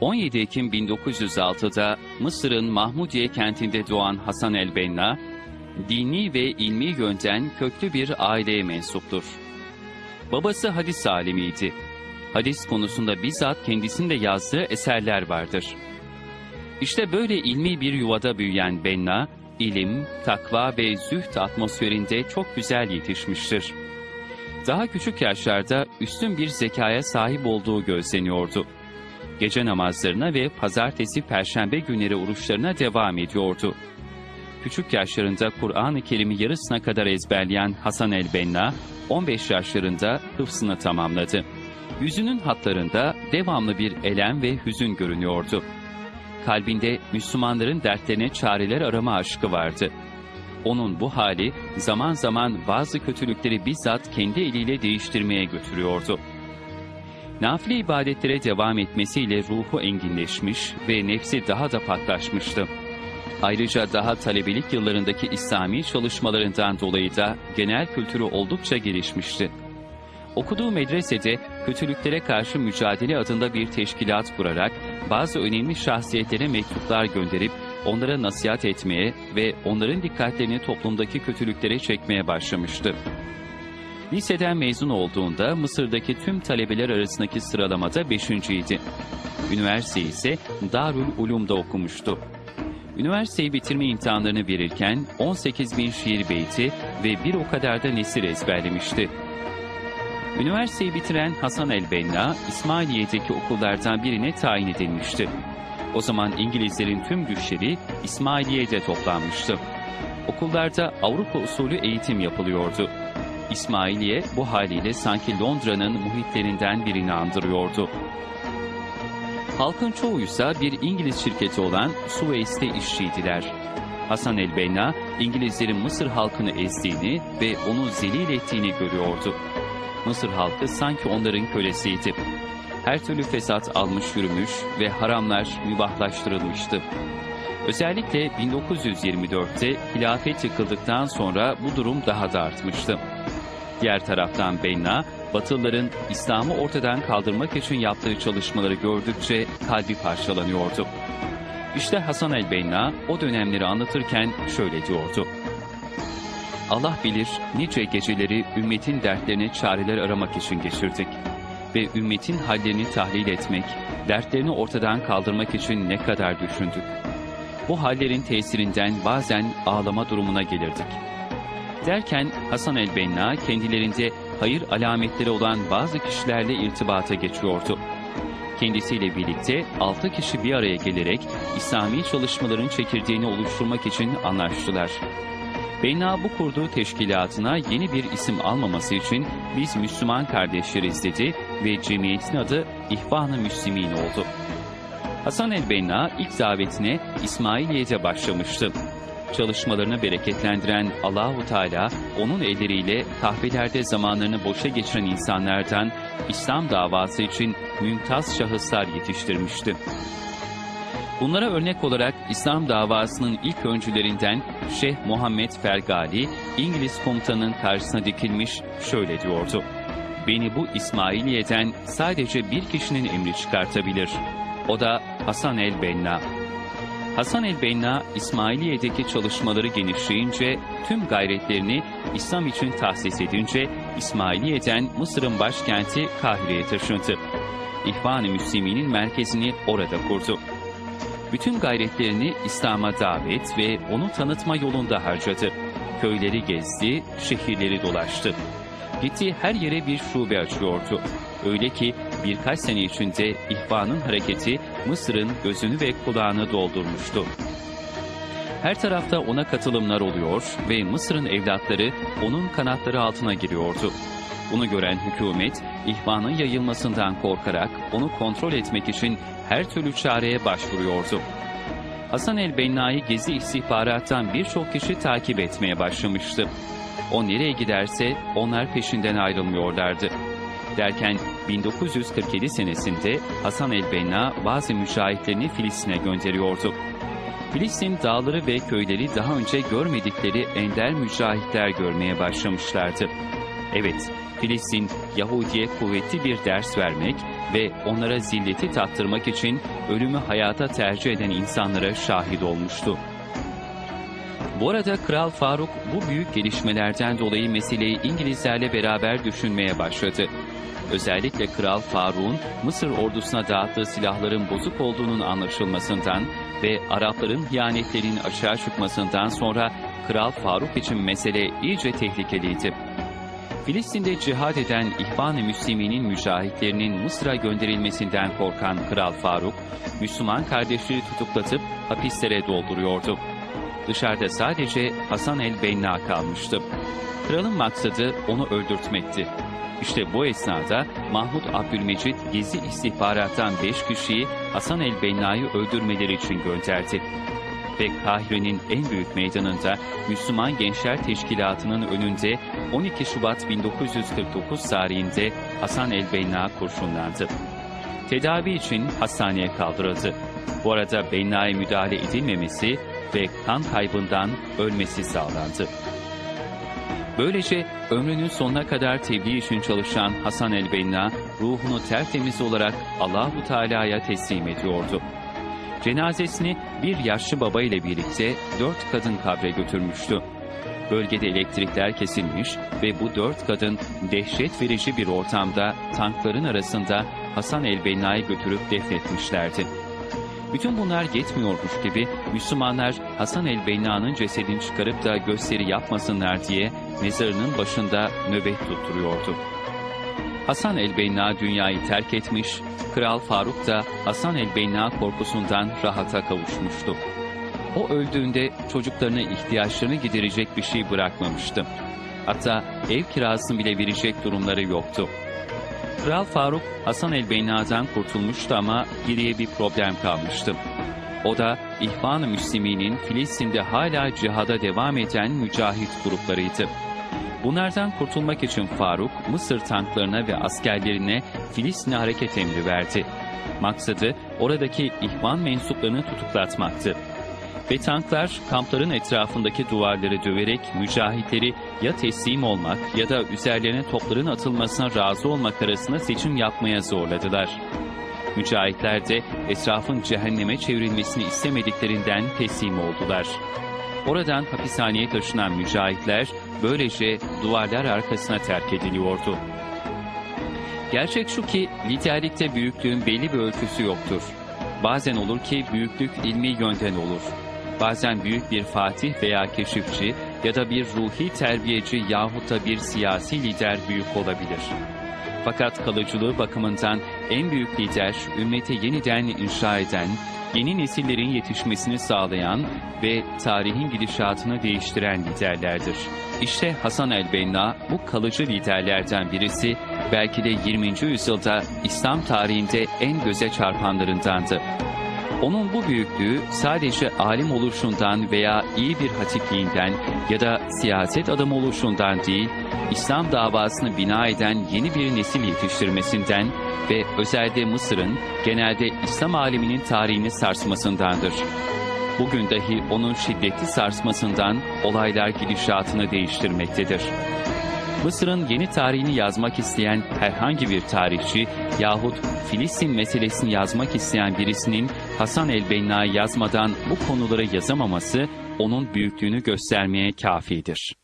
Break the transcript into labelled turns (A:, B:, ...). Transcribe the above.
A: 17 Ekim 1906'da Mısır'ın Mahmudiye kentinde doğan Hasan el-Benna, dini ve ilmi yönden köklü bir aileye mensuptur. Babası hadis alimiydi. Hadis konusunda bizzat kendisinde yazdığı eserler vardır. İşte böyle ilmi bir yuvada büyüyen Benna, ilim, takva ve zühd atmosferinde çok güzel yetişmiştir. Daha küçük yaşlarda üstün bir zekaya sahip olduğu gözleniyordu. Gece namazlarına ve pazartesi perşembe günleri oruçlarına devam ediyordu. Küçük yaşlarında Kur'an-ı Kerim'i yarısına kadar ezberleyen Hasan el-Benna, 15 yaşlarında hıfzını tamamladı. Yüzünün hatlarında devamlı bir elem ve hüzün görünüyordu. Kalbinde Müslümanların dertlerine çareler arama aşkı vardı. Onun bu hali zaman zaman bazı kötülükleri bizzat kendi eliyle değiştirmeye götürüyordu. Nafile ibadetlere devam etmesiyle ruhu enginleşmiş ve nefsi daha da patlaşmıştı. Ayrıca daha talebelik yıllarındaki İslami çalışmalarından dolayı da genel kültürü oldukça gelişmişti. Okuduğu medresede kötülüklere karşı mücadele adında bir teşkilat kurarak bazı önemli şahsiyetlere mektuplar gönderip onlara nasihat etmeye ve onların dikkatlerini toplumdaki kötülüklere çekmeye başlamıştı. Liseden mezun olduğunda Mısır'daki tüm talebeler arasındaki sıralamada beşinciydi. Üniversite ise Darül Ulum'da okumuştu. Üniversiteyi bitirme imtihanlarını verirken 18 bin şiir beyti ve bir o kadar da nesir ezberlemişti. Üniversiteyi bitiren Hasan el-Benna, İsmailiye'deki okullardan birine tayin edilmişti. O zaman İngilizlerin tüm güçleri İsmailiye'de toplanmıştı. Okullarda Avrupa usulü eğitim yapılıyordu. İsmailiye bu haliyle sanki Londra'nın muhitlerinden birini andırıyordu. Halkın çoğuysa bir İngiliz şirketi olan Suez'te işçiydiler. Hasan el-Benna, İngilizlerin Mısır halkını ezdiğini ve onu zelil ettiğini görüyordu. Mısır halkı sanki onların kölesiydi. Her türlü fesat almış yürümüş ve haramlar mübahlaştırılmıştı. Özellikle 1924'te hilafet yıkıldıktan sonra bu durum daha da artmıştı. Diğer taraftan Benna, Batılıların İslam'ı ortadan kaldırmak için yaptığı çalışmaları gördükçe kalbi parçalanıyordu. İşte Hasan el-Benna o dönemleri anlatırken şöyle diyordu. Allah bilir nice geceleri ümmetin dertlerine çareler aramak için geçirdik. Ve ümmetin hallerini tahlil etmek, dertlerini ortadan kaldırmak için ne kadar düşündük. Bu hallerin tesirinden bazen ağlama durumuna gelirdik. Derken Hasan el-Benna kendilerinde hayır alametleri olan bazı kişilerle irtibata geçiyordu. Kendisiyle birlikte altı kişi bir araya gelerek İslami çalışmaların çekirdeğini oluşturmak için anlaştılar. Benna bu kurduğu teşkilatına yeni bir isim almaması için biz Müslüman kardeşleriz dedi ve cemiyetin adı İhvan-ı Müslimin oldu. Hasan el-Benna ilk davetine İsmailiye'de başlamıştı. Çalışmalarını bereketlendiren Allahu Teala onun elleriyle kahvelerde zamanlarını boşa geçiren insanlardan İslam davası için mümtaz şahıslar yetiştirmişti. Bunlara örnek olarak İslam davasının ilk öncülerinden Şeyh Muhammed Fergali, İngiliz komutanın karşısına dikilmiş şöyle diyordu. Beni bu İsmailiye'den sadece bir kişinin emri çıkartabilir. O da Hasan el-Benna. Hasan el-Benna, İsmailiye'deki çalışmaları genişleyince, tüm gayretlerini İslam için tahsis edince, İsmailiye'den Mısır'ın başkenti Kahire'ye taşındı. İhvan-ı Müslümin'in merkezini orada kurdu. Bütün gayretlerini İslam'a davet ve onu tanıtma yolunda harcadı. Köyleri gezdi, şehirleri dolaştı. Gittiği her yere bir şube açıyordu. Öyle ki birkaç sene içinde ihvanın hareketi Mısır'ın gözünü ve kulağını doldurmuştu. Her tarafta ona katılımlar oluyor ve Mısır'ın evlatları onun kanatları altına giriyordu. Bunu gören hükümet, ihvanın yayılmasından korkarak onu kontrol etmek için her türlü çareye başvuruyordu. Hasan el-Benna'yı gezi istihbarattan birçok kişi takip etmeye başlamıştı. O nereye giderse onlar peşinden ayrılmıyorlardı. Derken 1947 senesinde Hasan el-Benna bazı müşahitlerini Filistin'e gönderiyordu. Filistin dağları ve köyleri daha önce görmedikleri ender mücahitler görmeye başlamışlardı. Evet, Filistin Yahudi'ye kuvvetli bir ders vermek ve onlara zilleti tattırmak için ölümü hayata tercih eden insanlara şahit olmuştu. Bu arada Kral Faruk bu büyük gelişmelerden dolayı meseleyi İngilizlerle beraber düşünmeye başladı. Özellikle Kral Faruk'un Mısır ordusuna dağıttığı silahların bozuk olduğunun anlaşılmasından ve Arapların hiyanetlerinin açığa çıkmasından sonra Kral Faruk için mesele iyice tehlikeliydi. Filistin'de cihad eden İhvan-ı Müslümin'in mücahitlerinin Mısır'a gönderilmesinden korkan Kral Faruk, Müslüman kardeşleri tutuklatıp hapislere dolduruyordu. Dışarıda sadece Hasan el-Benna kalmıştı. Kralın maksadı onu öldürtmekti. İşte bu esnada Mahmud Abdülmecit gizli istihbarattan 5 kişiyi Hasan el-Benna'yı öldürmeleri için gönderdi. Ve Kahire'nin en büyük meydanında Müslüman Gençler Teşkilatı'nın önünde 12 Şubat 1949 tarihinde Hasan el-Benna kurşunlandı. Tedavi için hastaneye kaldırıldı. Bu arada Benna'ya müdahale edilmemesi ve kan kaybından ölmesi sağlandı. Böylece ömrünün sonuna kadar tebliğ için çalışan Hasan el-Benna ruhunu tertemiz olarak Allahu Teala'ya teslim ediyordu. Cenazesini bir yaşlı baba ile birlikte dört kadın kabre götürmüştü. Bölgede elektrikler kesilmiş ve bu dört kadın dehşet verici bir ortamda tankların arasında Hasan el-Benna'yı götürüp defnetmişlerdi. Bütün bunlar yetmiyormuş gibi Müslümanlar Hasan el-Benna'nın cesedini çıkarıp da gösteri yapmasınlar diye mezarının başında nöbet tutturuyordu. Hasan el-Benna dünyayı terk etmiş, Kral Faruk da Hasan el-Benna korkusundan rahata kavuşmuştu. O öldüğünde çocuklarına ihtiyaçlarını giderecek bir şey bırakmamıştı. Hatta ev kirasını bile verecek durumları yoktu. Kral Faruk Hasan el-Benna'dan kurtulmuştu ama geriye bir problem kalmıştı. O da İhvan-ı Müslümin'in Filistin'de hala cihada devam eden mücahit gruplarıydı. Bunlardan kurtulmak için Faruk, Mısır tanklarına ve askerlerine Filistin'e hareket emri verdi. Maksadı oradaki ihvan mensuplarını tutuklatmaktı. Ve tanklar kampların etrafındaki duvarları döverek mücahitleri ya teslim olmak ya da üzerlerine topların atılmasına razı olmak arasında seçim yapmaya zorladılar. Mücahitler de etrafın cehenneme çevrilmesini istemediklerinden teslim oldular. Oradan hapishaneye taşınan mücahitler böylece duvarlar arkasına terk ediliyordu. Gerçek şu ki liderlikte büyüklüğün belli bir ölçüsü yoktur. Bazen olur ki büyüklük ilmi yönden olur. Bazen büyük bir fatih veya keşifçi ya da bir ruhi terbiyeci yahut da bir siyasi lider büyük olabilir. Fakat kalıcılığı bakımından en büyük lider ümmeti yeniden inşa eden, yeni nesillerin yetişmesini sağlayan ve tarihin gidişatını değiştiren liderlerdir. İşte Hasan el-Benna bu kalıcı liderlerden birisi belki de 20. yüzyılda İslam tarihinde en göze çarpanlarındandı. Onun bu büyüklüğü sadece alim oluşundan veya iyi bir hatipliğinden ya da siyaset adamı oluşundan değil, İslam davasını bina eden yeni bir nesil yetiştirmesinden ve özellikle Mısır'ın genelde İslam aleminin tarihini sarsmasındandır. Bugün dahi onun şiddetli sarsmasından olaylar gidişatını değiştirmektedir. Mısır'ın yeni tarihini yazmak isteyen herhangi bir tarihçi yahut Filistin meselesini yazmak isteyen birisinin Hasan el-Benna'yı yazmadan bu konuları yazamaması onun büyüklüğünü göstermeye kafidir.